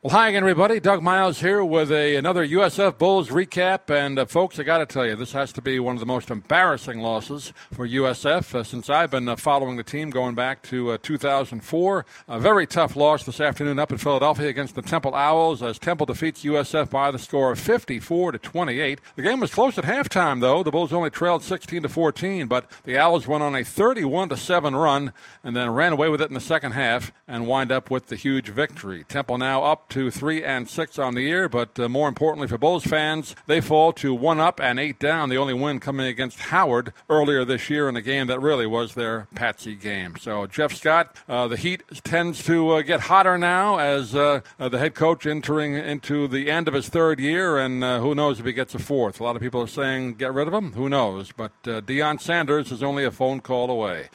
Well, hi again, everybody. Doug Miles here with a, another USF Bulls recap. And, uh, folks, I got to tell you, this has to be one of the most embarrassing losses for USF uh, since I've been uh, following the team going back to uh, 2004. A very tough loss this afternoon up in Philadelphia against the Temple Owls as Temple defeats USF by the score of 54 to 28. The game was close at halftime, though. The Bulls only trailed 16 to 14, but the Owls went on a 31 to 7 run and then ran away with it in the second half and wind up with the huge victory. Temple now up to three and six on the year, but uh, more importantly for Bulls fans, they fall to one up and eight down. The only win coming against Howard earlier this year in a game that really was their patsy game. So Jeff Scott, uh, the heat tends to uh, get hotter now as uh, uh, the head coach entering into the end of his third year, and uh, who knows if he gets a fourth. A lot of people are saying get rid of him. Who knows? But Deion Sanders is only a phone call away.